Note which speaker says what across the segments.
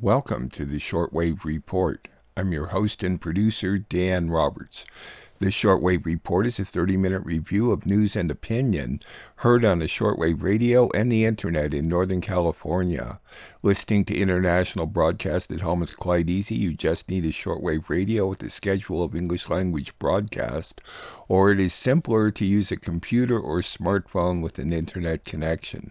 Speaker 1: Welcome to the Shortwave Report. I'm your host and producer, Dan Roberts. This Shortwave Report is a 30 minute review of news and opinion heard on the shortwave radio and the internet in Northern California. Listening to international broadcast at home is quite easy. You just need a shortwave radio with a schedule of English language broadcast, or it is simpler to use a computer or smartphone with an internet connection.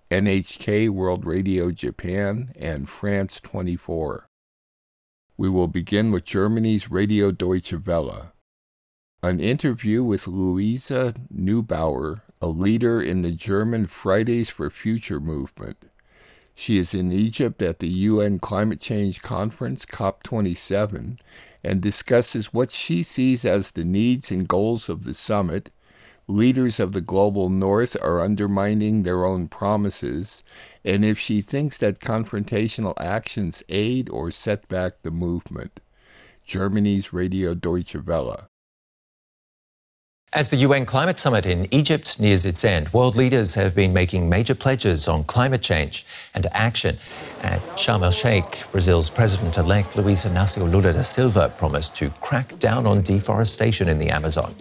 Speaker 1: NHK World Radio Japan, and France 24. We will begin with Germany's Radio Deutsche Welle. An interview with Luise Neubauer, a leader in the German Fridays for Future movement. She is in Egypt at the UN Climate Change Conference, COP27, and discusses what she sees as the needs and goals of the summit leaders of the global north are undermining their own promises, and if she thinks that confrontational actions aid or set back the movement. Germany's Radio Deutsche Welle.
Speaker 2: As the UN Climate Summit in Egypt nears its end, world leaders have been making major pledges on climate change and action. At Sharm el Sheikh, Brazil's president elect Luiz Inácio Lula da Silva promised to crack down on deforestation in the Amazon.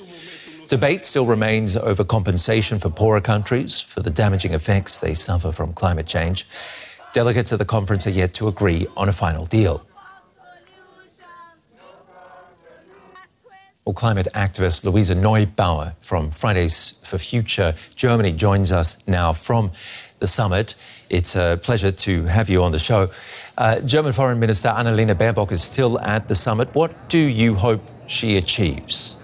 Speaker 2: Debate still remains over compensation for poorer countries for the damaging effects they suffer from climate change. Delegates at the conference are yet to agree on a final deal. Well, climate activist Louisa Neubauer from Fridays for Future Germany joins us now from the summit. It's a pleasure to have you on the show. Uh, German Foreign Minister Annalena Baerbock is still at the summit. What do you hope she achieves?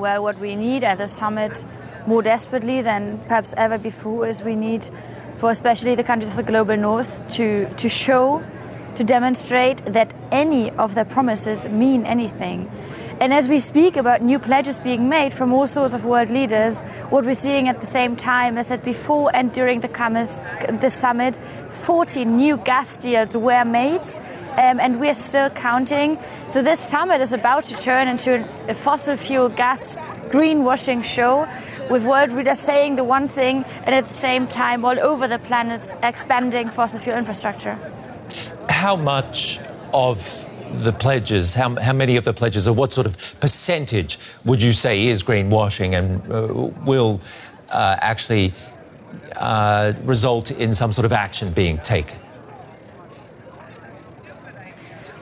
Speaker 3: Well, what we need at the summit more desperately than perhaps ever before is we need for especially the countries of the global north to, to show, to demonstrate that any of their promises mean anything. And as we speak about new pledges being made from all sorts of world leaders, what we're seeing at the same time is that before and during the, summit, 40 new gas deals were made um, and we're still counting. So this summit is about to turn into a fossil fuel gas greenwashing show with world leaders saying the one thing and at the same time all over the planet expanding fossil fuel infrastructure.
Speaker 2: How much of the pledges, how, how many of the pledges, or what sort of percentage would you say is greenwashing and uh, will uh, actually uh, result in some sort of action being taken?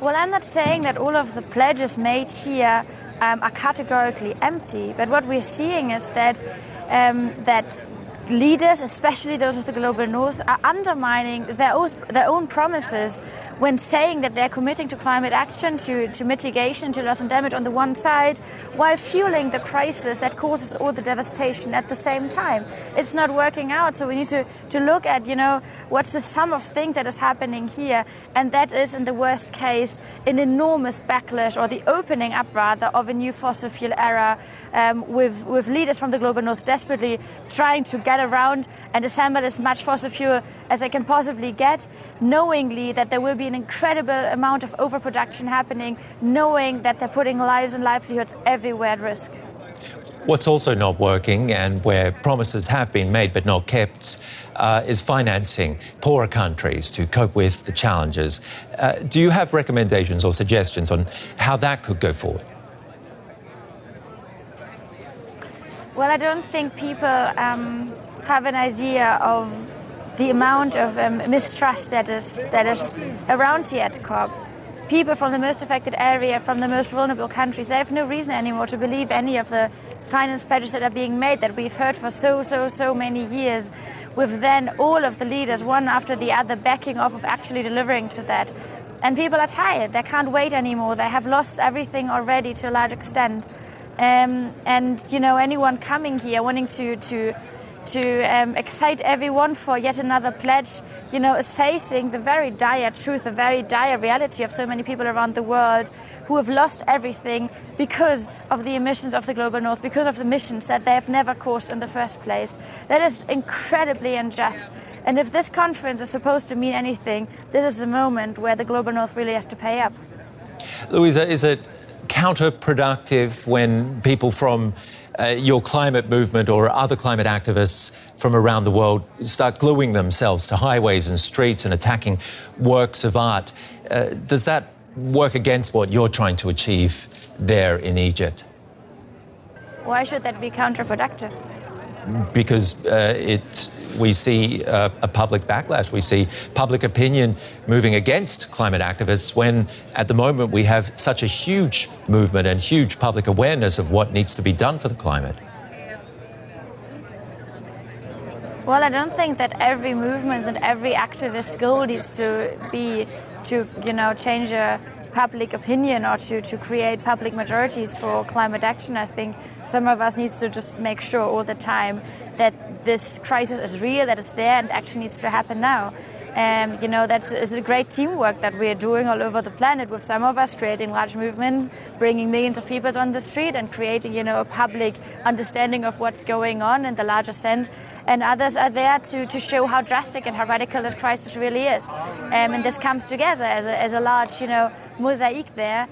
Speaker 3: Well, I'm not saying that all of the pledges made here um, are categorically empty, but what we're seeing is that um, that leaders, especially those of the global north, are undermining their own, their own promises when saying that they're committing to climate action, to, to mitigation, to loss and damage on the one side, while fueling the crisis that causes all the devastation at the same time. It's not working out, so we need to, to look at, you know, what's the sum of things that is happening here, and that is, in the worst case, an enormous backlash, or the opening up, rather, of a new fossil fuel era um, with, with leaders from the global north desperately trying to get around and assemble as much fossil fuel as they can possibly get, knowingly that there will be an incredible amount of overproduction happening, knowing that they're putting lives and livelihoods everywhere at risk.
Speaker 2: What's also not working, and where promises have been made but not kept, uh, is financing poorer countries to cope with the challenges. Uh, do you have recommendations or suggestions on how that could go forward?
Speaker 3: Well, I don't think people um, have an idea of the amount of um, mistrust that is that is around at COP. People from the most affected area, from the most vulnerable countries, they have no reason anymore to believe any of the finance pledges that are being made that we've heard for so, so, so many years, with then all of the leaders, one after the other, backing off of actually delivering to that. And people are tired. They can't wait anymore. They have lost everything already to a large extent. Um, and, you know, anyone coming here wanting to, to to um, excite everyone for yet another pledge, you know, is facing the very dire truth, the very dire reality of so many people around the world who have lost everything because of the emissions of the global north, because of the emissions that they have never caused in the first place. That is incredibly unjust. And if this conference is supposed to mean anything, this is the moment where the global north really has to pay up.
Speaker 2: Louisa, is it counterproductive when people from uh, your climate movement or other climate activists from around the world start gluing themselves to highways and streets and attacking works of art. Uh, does that work against what you're trying to achieve there in Egypt?
Speaker 3: Why should that be counterproductive?
Speaker 2: Because uh, it we see uh, a public backlash. We see public opinion moving against climate activists when, at the moment, we have such a huge movement and huge public awareness of what needs to be done for the climate.
Speaker 3: Well, I don't think that every movement and every activist goal needs to be to, you know, change a public opinion or to, to create public majorities for climate action. I think some of us needs to just make sure all the time that this crisis is real, that it's there, and action needs to happen now. Um, you know, that's it's a great teamwork that we're doing all over the planet with some of us creating large movements, bringing millions of people on the street and creating, you know, a public understanding of what's going on in the larger sense. And others are there to, to show how drastic and how radical this crisis really is. Um, and this comes together as a, as a large, you know, mosaic there.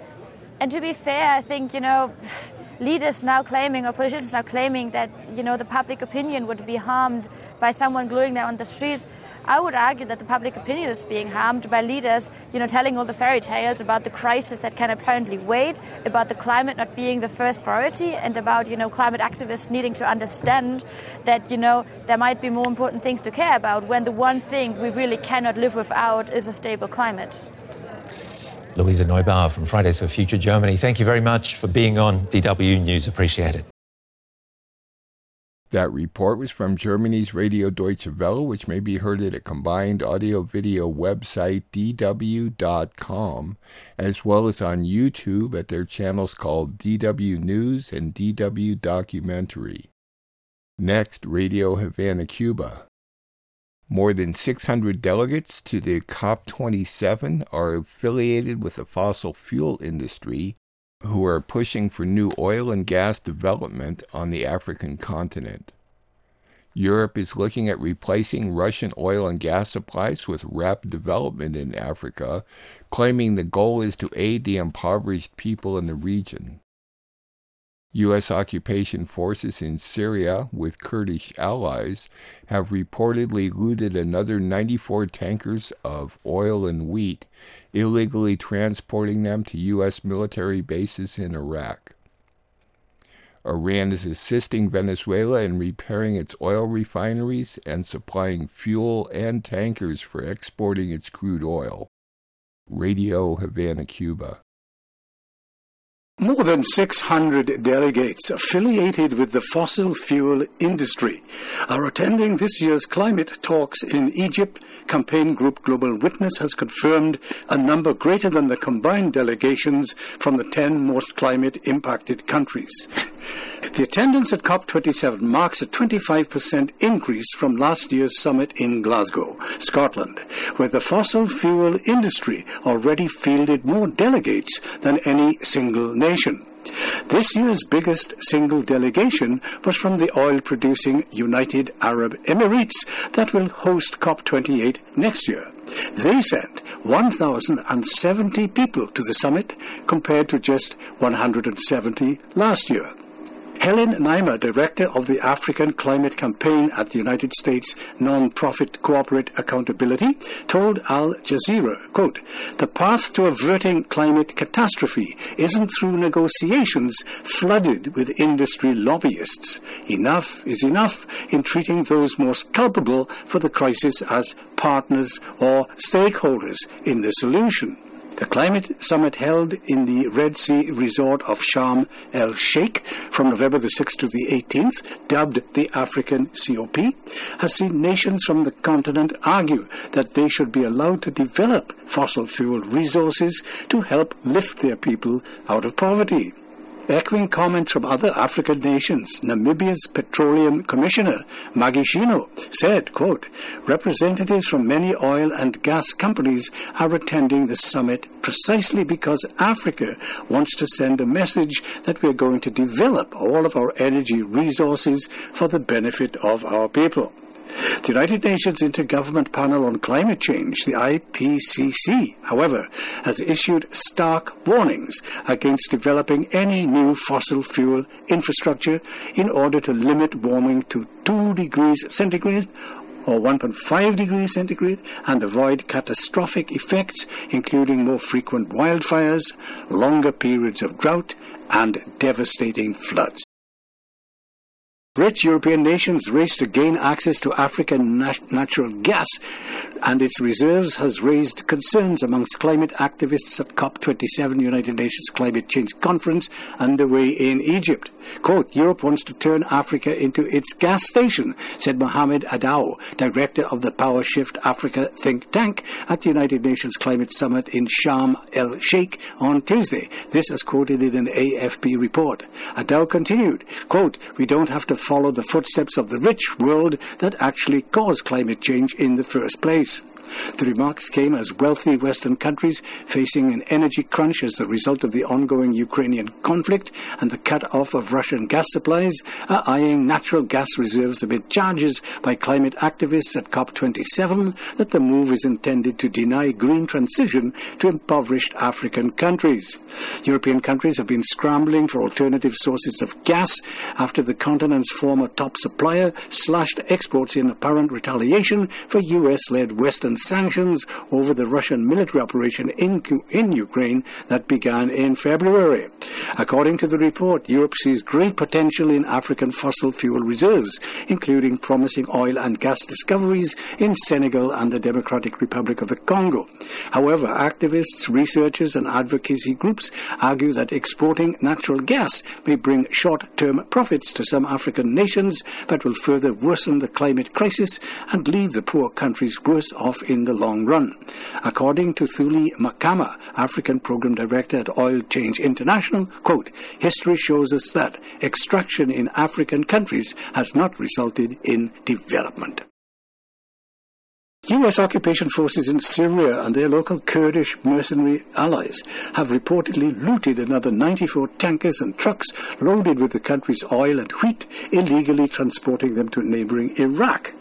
Speaker 3: And to be fair, I think, you know, leaders now claiming or politicians now claiming that you know the public opinion would be harmed by someone gluing there on the streets. I would argue that the public opinion is being harmed by leaders, you know, telling all the fairy tales about the crisis that can apparently wait, about the climate not being the first priority, and about you know climate activists needing to understand that you know there might be more important things to care about when the one thing we really cannot live without is a stable climate.
Speaker 2: Louisa Neubauer from Fridays for Future Germany. Thank you very much for being on DW News. Appreciate it.
Speaker 1: That report was from Germany's Radio Deutsche Welle, which may be heard at a combined audio video website, dw.com, as well as on YouTube at their channels called DW News and DW Documentary. Next, Radio Havana, Cuba. More than 600 delegates to the COP27 are affiliated with the fossil fuel industry who are pushing for new oil and gas development on the African continent. Europe is looking at replacing Russian oil and gas supplies with rapid development in Africa, claiming the goal is to aid the impoverished people in the region. U.S. occupation forces in Syria with Kurdish allies have reportedly looted another 94 tankers of oil and wheat, illegally transporting them to U.S. military bases in Iraq. Iran is assisting Venezuela in repairing its oil refineries and supplying fuel and tankers for exporting its crude oil. Radio Havana, Cuba.
Speaker 4: More than 600 delegates affiliated with the fossil fuel industry are attending this year's climate talks in Egypt. Campaign group Global Witness has confirmed a number greater than the combined delegations from the 10 most climate impacted countries. The attendance at COP27 marks a 25% increase from last year's summit in Glasgow, Scotland, where the fossil fuel industry already fielded more delegates than any single nation. This year's biggest single delegation was from the oil producing United Arab Emirates that will host COP28 next year. They sent 1,070 people to the summit compared to just 170 last year. Helen Neimer, director of the African Climate Campaign at the United States non-profit Corporate Accountability, told Al Jazeera, quote, the path to averting climate catastrophe isn't through negotiations flooded with industry lobbyists. Enough is enough in treating those most culpable for the crisis as partners or stakeholders in the solution. The climate summit held in the Red Sea resort of Sharm el Sheikh from November the 6th to the 18th, dubbed the African COP, has seen nations from the continent argue that they should be allowed to develop fossil fuel resources to help lift their people out of poverty. Echoing comments from other African nations, Namibia's Petroleum Commissioner, Maggy Shino, said, quote, representatives from many oil and gas companies are attending the summit precisely because Africa wants to send a message that we are going to develop all of our energy resources for the benefit of our people. The United Nations Intergovernment Panel on Climate Change, the IPCC, however, has issued stark warnings against developing any new fossil fuel infrastructure in order to limit warming to 2 degrees centigrade or 1.5 degrees centigrade and avoid catastrophic effects, including more frequent wildfires, longer periods of drought, and devastating floods. Rich European nations race to gain access to African nat- natural gas and its reserves has raised concerns amongst climate activists at COP27 United Nations Climate Change Conference underway in Egypt. Quote, Europe wants to turn Africa into its gas station, said Mohamed Adow, director of the Power Shift Africa think tank at the United Nations Climate Summit in Sharm el Sheikh on Tuesday. This is quoted in an AFP report. Adow continued, quote, we don't have to follow the footsteps of the rich world that actually caused climate change in the first place. The remarks came as wealthy Western countries facing an energy crunch as a result of the ongoing Ukrainian conflict and the cut off of Russian gas supplies are eyeing natural gas reserves amid charges by climate activists at COP27 that the move is intended to deny green transition to impoverished African countries. European countries have been scrambling for alternative sources of gas after the continent's former top supplier slashed exports in apparent retaliation for US led Western sanctions over the Russian military operation in, in Ukraine that began in February. According to the report, Europe sees great potential in African fossil fuel reserves, including promising oil and gas discoveries in Senegal and the Democratic Republic of the Congo. However, activists, researchers, and advocacy groups argue that exporting natural gas may bring short term profits to some African nations, but will further worsen the climate crisis and leave the poor countries worse off in the long run. According to Thuli Makama, African Program Director at Oil Change International, quote, history shows us that extraction in African countries has not resulted in development. U.S. occupation forces in Syria and their local Kurdish mercenary allies have reportedly looted another 94 tankers and trucks loaded with the country's oil and wheat, illegally transporting them to neighboring Iraq.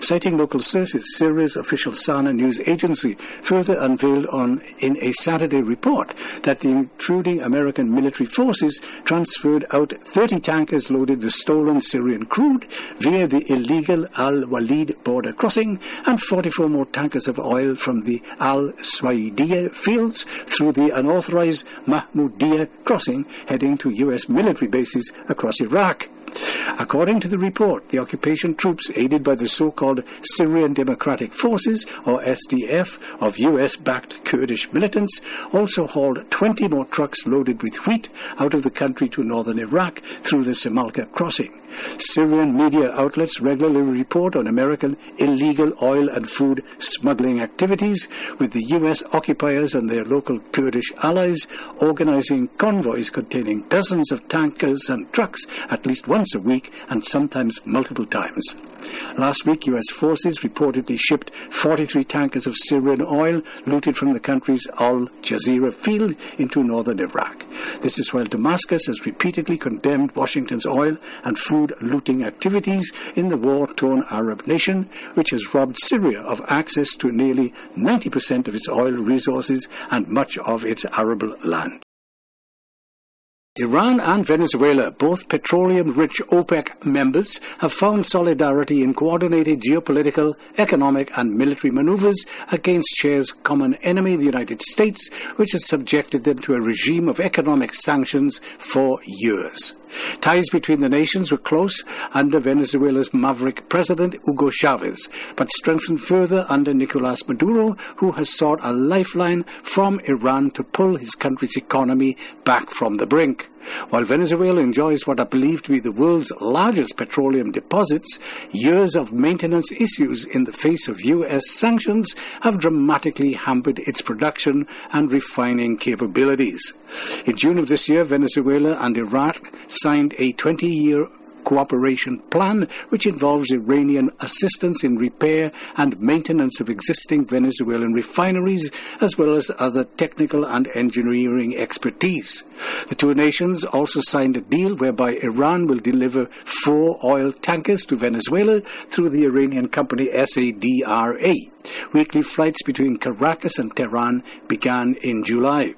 Speaker 4: Citing local sources, Syria's official Sana news agency further unveiled on in a Saturday report that the intruding American military forces transferred out 30 tankers loaded with stolen Syrian crude via the illegal Al Walid border crossing and 40 44 more tankers of oil from the Al Swaidiya fields through the unauthorized Mahmoudiya crossing heading to U.S. military bases across Iraq. According to the report, the occupation troops, aided by the so called Syrian Democratic Forces, or SDF, of US backed Kurdish militants, also hauled 20 more trucks loaded with wheat out of the country to northern Iraq through the Samalka crossing. Syrian media outlets regularly report on American illegal oil and food smuggling activities, with the U.S. occupiers and their local Kurdish allies organizing convoys containing dozens of tankers and trucks at least once a week and sometimes multiple times. Last week, U.S. forces reportedly shipped 43 tankers of Syrian oil looted from the country's Al Jazeera field into northern Iraq. This is while Damascus has repeatedly condemned Washington's oil and food looting activities in the war torn Arab nation, which has robbed Syria of access to nearly 90% of its oil resources and much of its arable land. Iran and Venezuela, both petroleum rich OPEC members, have found solidarity in coordinated geopolitical, economic, and military maneuvers against Chair's common enemy, the United States, which has subjected them to a regime of economic sanctions for years. Ties between the nations were close under Venezuela's maverick president, Hugo Chavez, but strengthened further under Nicolas Maduro, who has sought a lifeline from Iran to pull his country's economy back from the brink. While Venezuela enjoys what are believed to be the world's largest petroleum deposits, years of maintenance issues in the face of U.S. sanctions have dramatically hampered its production and refining capabilities. In June of this year, Venezuela and Iraq signed a 20 year cooperation plan, which involves Iranian assistance in repair and maintenance of existing Venezuelan refineries, as well as other technical and engineering expertise. The two nations also signed a deal whereby Iran will deliver four oil tankers to Venezuela through the Iranian company SADRA. Weekly flights between Caracas and Tehran began in July.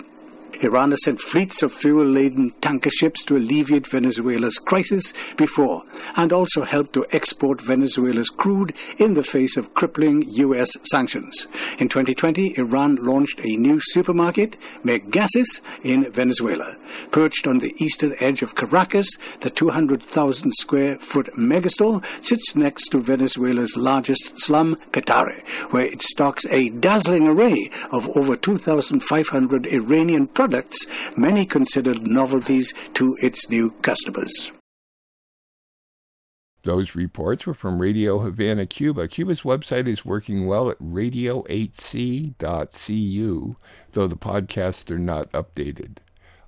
Speaker 4: Iran has sent fleets of fuel-laden tanker ships to alleviate Venezuela's crisis before, and also helped to export Venezuela's crude in the face of crippling U.S. sanctions. In 2020, Iran launched a new supermarket, Megasis, in Venezuela. Perched on the eastern edge of Caracas, the 200,000 square foot megastore sits next to Venezuela's largest slum, Petare, where it stocks a dazzling array of over 2,500 Iranian products products many considered novelties to its new customers.
Speaker 1: Those reports were from Radio Havana, Cuba. Cuba's website is working well at radiohc.cu, though the podcasts are not updated.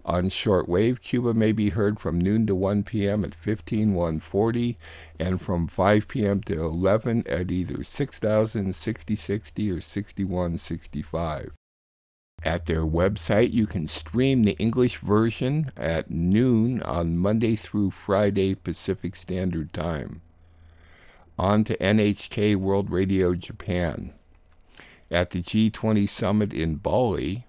Speaker 1: On shortwave, Cuba may be heard from noon to 1 p.m. at 15140 and from 5 p.m. to 11 at either 6000, 6060, or 6165. At their website, you can stream the English version at noon on Monday through Friday Pacific Standard Time. On to NHK World Radio Japan. At the G20 summit in Bali,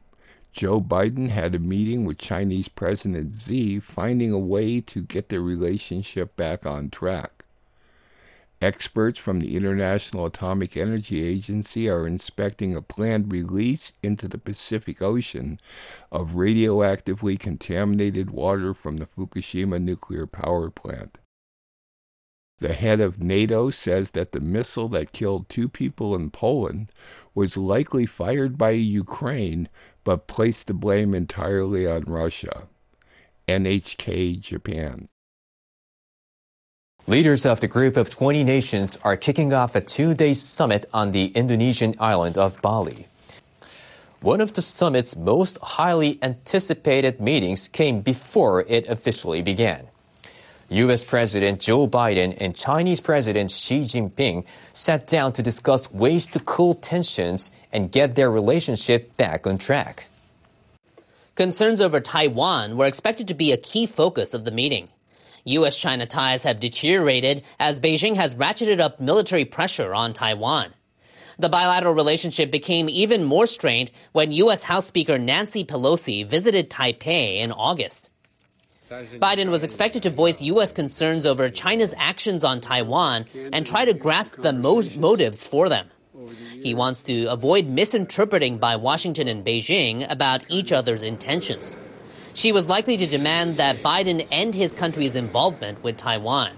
Speaker 1: Joe Biden had a meeting with Chinese President Xi, finding a way to get their relationship back on track. Experts from the International Atomic Energy Agency are inspecting a planned release into the Pacific Ocean of radioactively contaminated water from the Fukushima nuclear power plant. The head of NATO says that the missile that killed two people in Poland was likely fired by Ukraine but placed the blame entirely on Russia. NHK Japan.
Speaker 2: Leaders of the group of 20 nations are kicking off a two day summit on the Indonesian island of Bali. One of the summit's most highly anticipated meetings came before it officially began. U.S. President Joe Biden and Chinese President Xi Jinping sat down to discuss ways to cool tensions and get their relationship back on track.
Speaker 5: Concerns over Taiwan were expected to be a key focus of the meeting. U.S. China ties have deteriorated as Beijing has ratcheted up military pressure on Taiwan. The bilateral relationship became even more strained when U.S. House Speaker Nancy Pelosi visited Taipei in August. Biden was expected to voice U.S. concerns over China's actions on Taiwan and try to grasp the mo- motives for them. He wants to avoid misinterpreting by Washington and Beijing about each other's intentions. Xi was likely to demand that Biden end his country's involvement with Taiwan.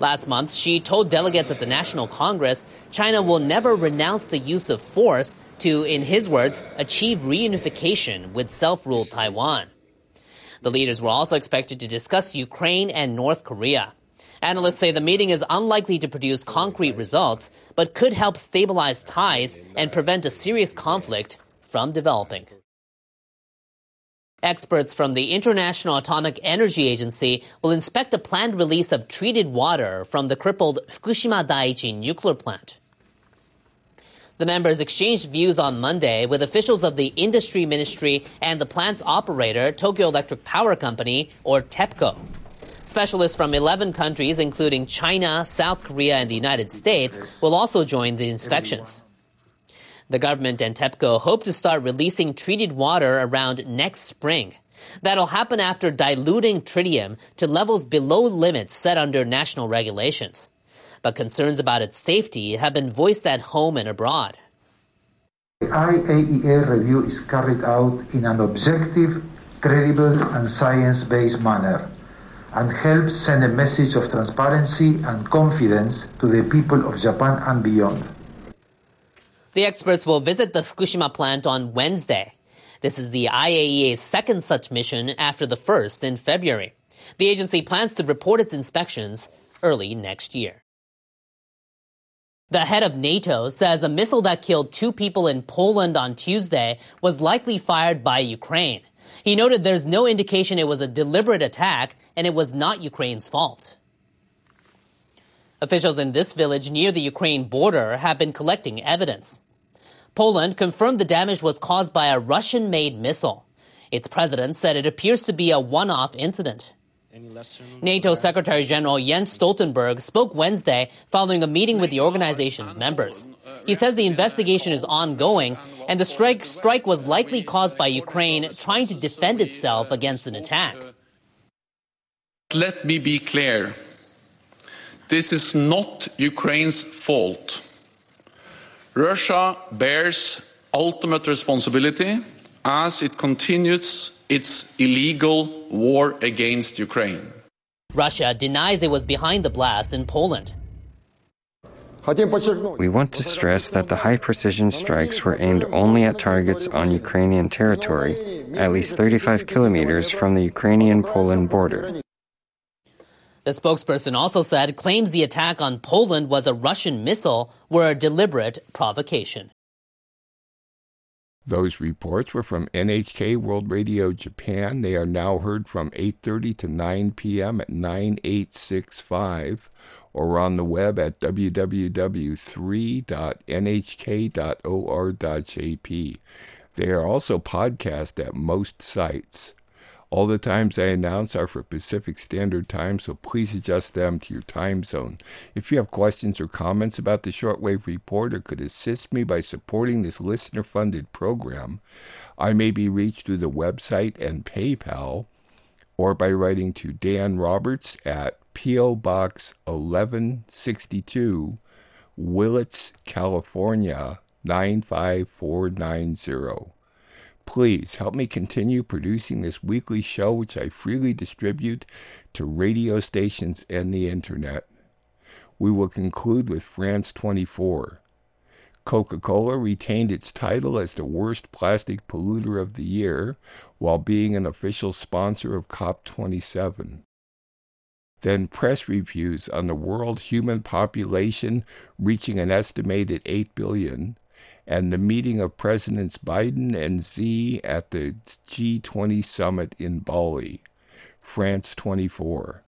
Speaker 5: Last month, Xi told delegates at the National Congress China will never renounce the use of force to, in his words, achieve reunification with self ruled Taiwan. The leaders were also expected to discuss Ukraine and North Korea. Analysts say the meeting is unlikely to produce concrete results, but could help stabilize ties and prevent a serious conflict from developing. Experts from the International Atomic Energy Agency will inspect a planned release of treated water from the crippled Fukushima Daiichi nuclear plant. The members exchanged views on Monday with officials of the industry ministry and the plant's operator, Tokyo Electric Power Company, or TEPCO. Specialists from 11 countries, including China, South Korea, and the United States, will also join the inspections. The government and TEPCO hope to start releasing treated water around next spring. That'll happen after diluting tritium to levels below limits set under national regulations. But concerns about its safety have been voiced at home and abroad.
Speaker 6: The IAEA review is carried out in an objective, credible, and science based manner and helps send a message of transparency and confidence to the people of Japan and beyond.
Speaker 5: The experts will visit the Fukushima plant on Wednesday. This is the IAEA's second such mission after the first in February. The agency plans to report its inspections early next year. The head of NATO says a missile that killed two people in Poland on Tuesday was likely fired by Ukraine. He noted there's no indication it was a deliberate attack and it was not Ukraine's fault. Officials in this village near the Ukraine border have been collecting evidence. Poland confirmed the damage was caused by a Russian made missile. Its president said it appears to be a one off incident. NATO Secretary General Jens Stoltenberg spoke Wednesday following a meeting with the organization's members. He says the investigation is ongoing and the strike, strike was likely caused by Ukraine trying to defend itself against an attack.
Speaker 7: Let me be clear. This is not Ukraine's fault. Russia bears ultimate responsibility as it continues its illegal war against Ukraine.
Speaker 5: Russia denies it was behind the blast in Poland.
Speaker 8: We want to stress that the high precision strikes were aimed only at targets on Ukrainian territory, at least 35 kilometers from the Ukrainian Poland border.
Speaker 5: The spokesperson also said claims the attack on Poland was a Russian missile were a deliberate provocation.
Speaker 1: Those reports were from NHK World Radio Japan. They are now heard from 8:30 to 9 p.m. at 9865 or on the web at www.3.nhk.or.jp. They are also podcast at most sites. All the times I announce are for Pacific Standard Time, so please adjust them to your time zone. If you have questions or comments about the Shortwave Report or could assist me by supporting this listener funded program, I may be reached through the website and PayPal or by writing to Dan Roberts at P.O. Box 1162, Willits, California 95490. Please help me continue producing this weekly show, which I freely distribute to radio stations and the internet. We will conclude with France 24. Coca Cola retained its title as the worst plastic polluter of the year while being an official sponsor of COP27. Then press reviews on the world human population reaching an estimated 8 billion and the meeting of Presidents Biden and Xi at the G20 summit in Bali, France 24.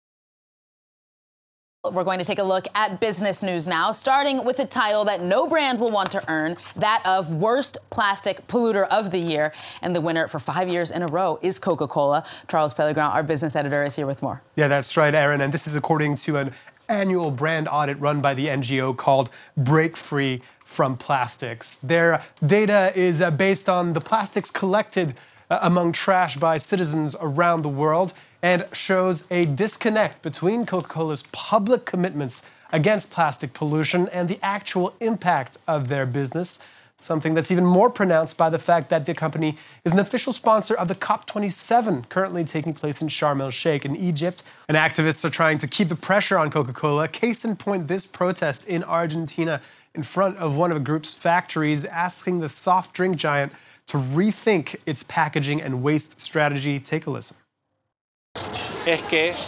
Speaker 9: We're going to take a look at business news now, starting with a title that no brand will want to earn that of Worst Plastic Polluter of the Year. And the winner for five years in a row is Coca Cola. Charles Pellegrin, our business editor, is here with more.
Speaker 10: Yeah, that's right, Aaron. And this is according to an annual brand audit run by the NGO called Break Free from Plastics. Their data is uh, based on the plastics collected uh, among trash by citizens around the world and shows a disconnect between Coca Cola's public commitments against plastic pollution and the actual impact of their business. Something that's even more pronounced by the fact that the company is an official sponsor of the COP27 currently taking place in Sharm el Sheikh in Egypt. And activists are trying to keep the pressure on Coca Cola. Case in point, this protest in Argentina in front of one of the group's factories asking the soft drink giant to rethink its packaging and waste strategy. Take a listen.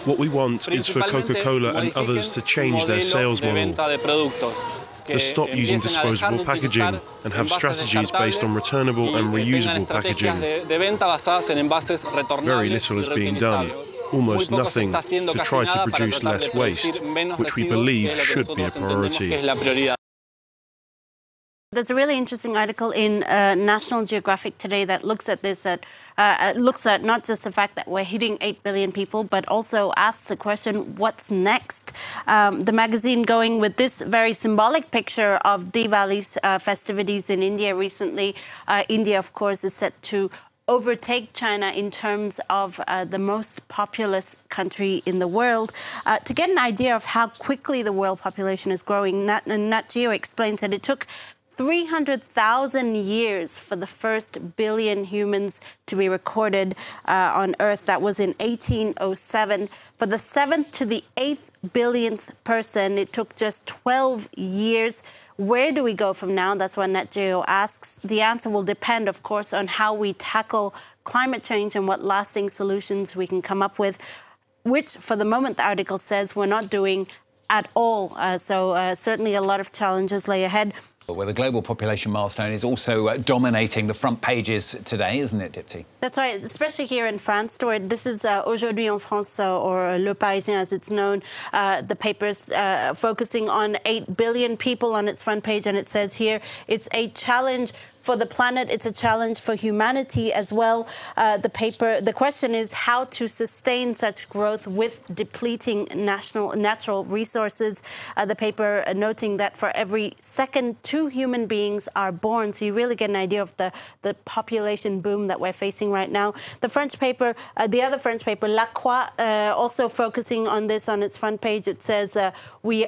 Speaker 11: What we want is for Coca Cola and others to change their sales model, to stop using disposable packaging and have strategies based on returnable and reusable packaging. Very little is being done almost nothing to try to produce less waste, which we believe should be a priority.
Speaker 12: There's a really interesting article in uh, National Geographic today that looks at this, at, uh, looks at not just the fact that we're hitting 8 billion people, but also asks the question, what's next? Um, the magazine going with this very symbolic picture of Diwali's uh, festivities in India recently. Uh, India, of course, is set to overtake China in terms of uh, the most populous country in the world. Uh, to get an idea of how quickly the world population is growing, Nat, Nat Geo explains that it took 300,000 years for the first billion humans to be recorded uh, on Earth. That was in 1807. For the seventh to the eighth billionth person, it took just 12 years. Where do we go from now? That's what Nat Geo asks. The answer will depend, of course, on how we tackle climate change and what lasting solutions we can come up with, which, for the moment, the article says we're not doing at all. Uh, so, uh, certainly a lot of challenges lay ahead.
Speaker 13: Where the global population milestone is also uh, dominating the front pages today, isn't it, Dipti?
Speaker 12: That's right, especially here in France, where this is uh, Aujourd'hui en France, uh, or Le Parisien as it's known. Uh, the paper's uh, focusing on 8 billion people on its front page, and it says here it's a challenge for the planet. It's a challenge for humanity as well. Uh, the paper, the question is how to sustain such growth with depleting national natural resources. Uh, the paper uh, noting that for every second, two human beings are born. So you really get an idea of the, the population boom that we're facing right now. The French paper, uh, the other French paper, La Croix, uh, also focusing on this on its front page. It says uh, we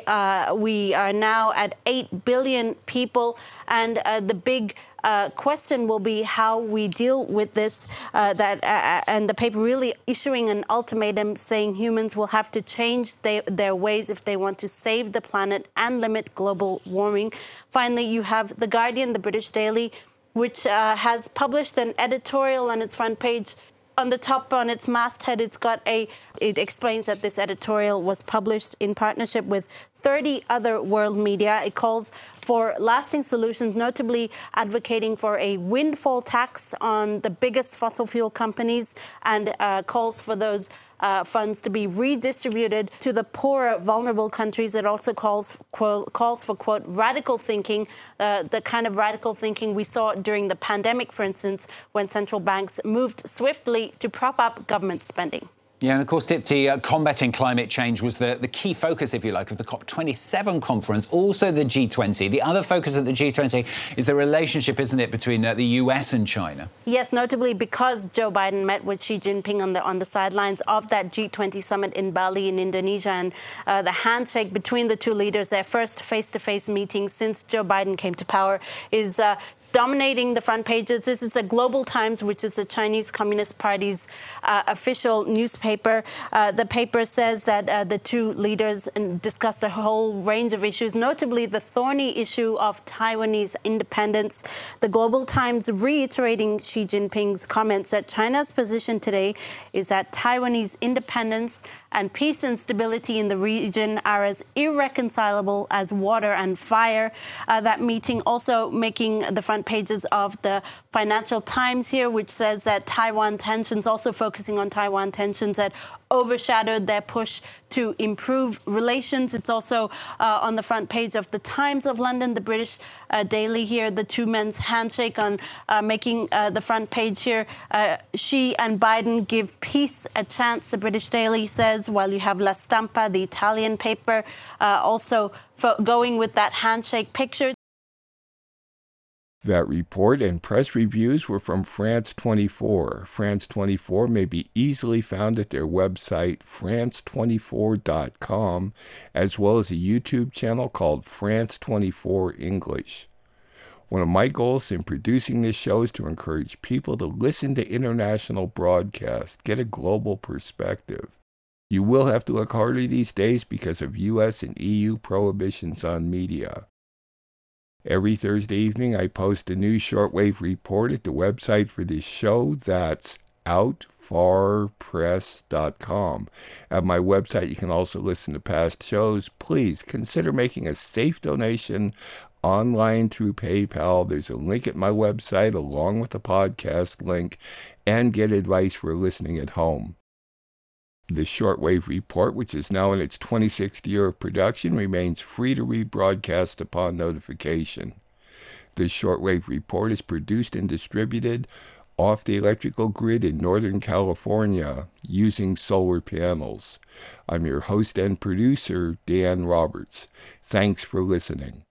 Speaker 12: we are now at eight billion people, and the big uh, question will be how we deal with this. Uh, that uh, uh, and the paper really issuing an ultimatum saying humans will have to change they, their ways if they want to save the planet and limit global warming. Finally, you have the Guardian, the British Daily, which uh, has published an editorial on its front page on the top on its masthead it's got a it explains that this editorial was published in partnership with 30 other world media it calls for lasting solutions notably advocating for a windfall tax on the biggest fossil fuel companies and uh, calls for those uh, funds to be redistributed to the poorer, vulnerable countries. It also calls quote, calls for quote radical thinking, uh, the kind of radical thinking we saw during the pandemic, for instance, when central banks moved swiftly to prop up government spending.
Speaker 13: Yeah, and of course, Dipti, uh, combating climate change was the, the key focus, if you like, of the COP27 conference, also the G20. The other focus at the G20 is the relationship, isn't it, between uh, the US and China?
Speaker 12: Yes, notably because Joe Biden met with Xi Jinping on the, on the sidelines of that G20 summit in Bali in Indonesia. And uh, the handshake between the two leaders, their first face to face meeting since Joe Biden came to power, is uh, dominating the front pages. This is the Global Times, which is the Chinese Communist Party's uh, official newspaper. Uh, the paper says that uh, the two leaders discussed a whole range of issues, notably the thorny issue of Taiwanese independence. The Global Times reiterating Xi Jinping's comments that China's position today is that Taiwanese independence and peace and stability in the region are as irreconcilable as water and fire. Uh, that meeting also making the front pages of the Financial Times here, which says that Taiwan tensions, also focusing on Taiwan tensions, that overshadowed their push to improve relations. It's also uh, on the front page of the Times of London, the British uh, Daily here, the two men's handshake on uh, making uh, the front page here. Uh, Xi and Biden give peace a chance, the British Daily says, while you have La Stampa, the Italian paper, uh, also going with that handshake picture.
Speaker 1: That report and press reviews were from France 24. France 24 may be easily found at their website, france24.com, as well as a YouTube channel called France 24 English. One of my goals in producing this show is to encourage people to listen to international broadcasts, get a global perspective. You will have to look harder these days because of US and EU prohibitions on media. Every Thursday evening, I post a new shortwave report at the website for this show. That's outfarpress.com. At my website, you can also listen to past shows. Please consider making a safe donation online through PayPal. There's a link at my website along with the podcast link and get advice for listening at home. The shortwave report, which is now in its 26th year of production, remains free to rebroadcast upon notification. The shortwave report is produced and distributed off the electrical grid in Northern California using solar panels. I'm your host and producer, Dan Roberts. Thanks for listening.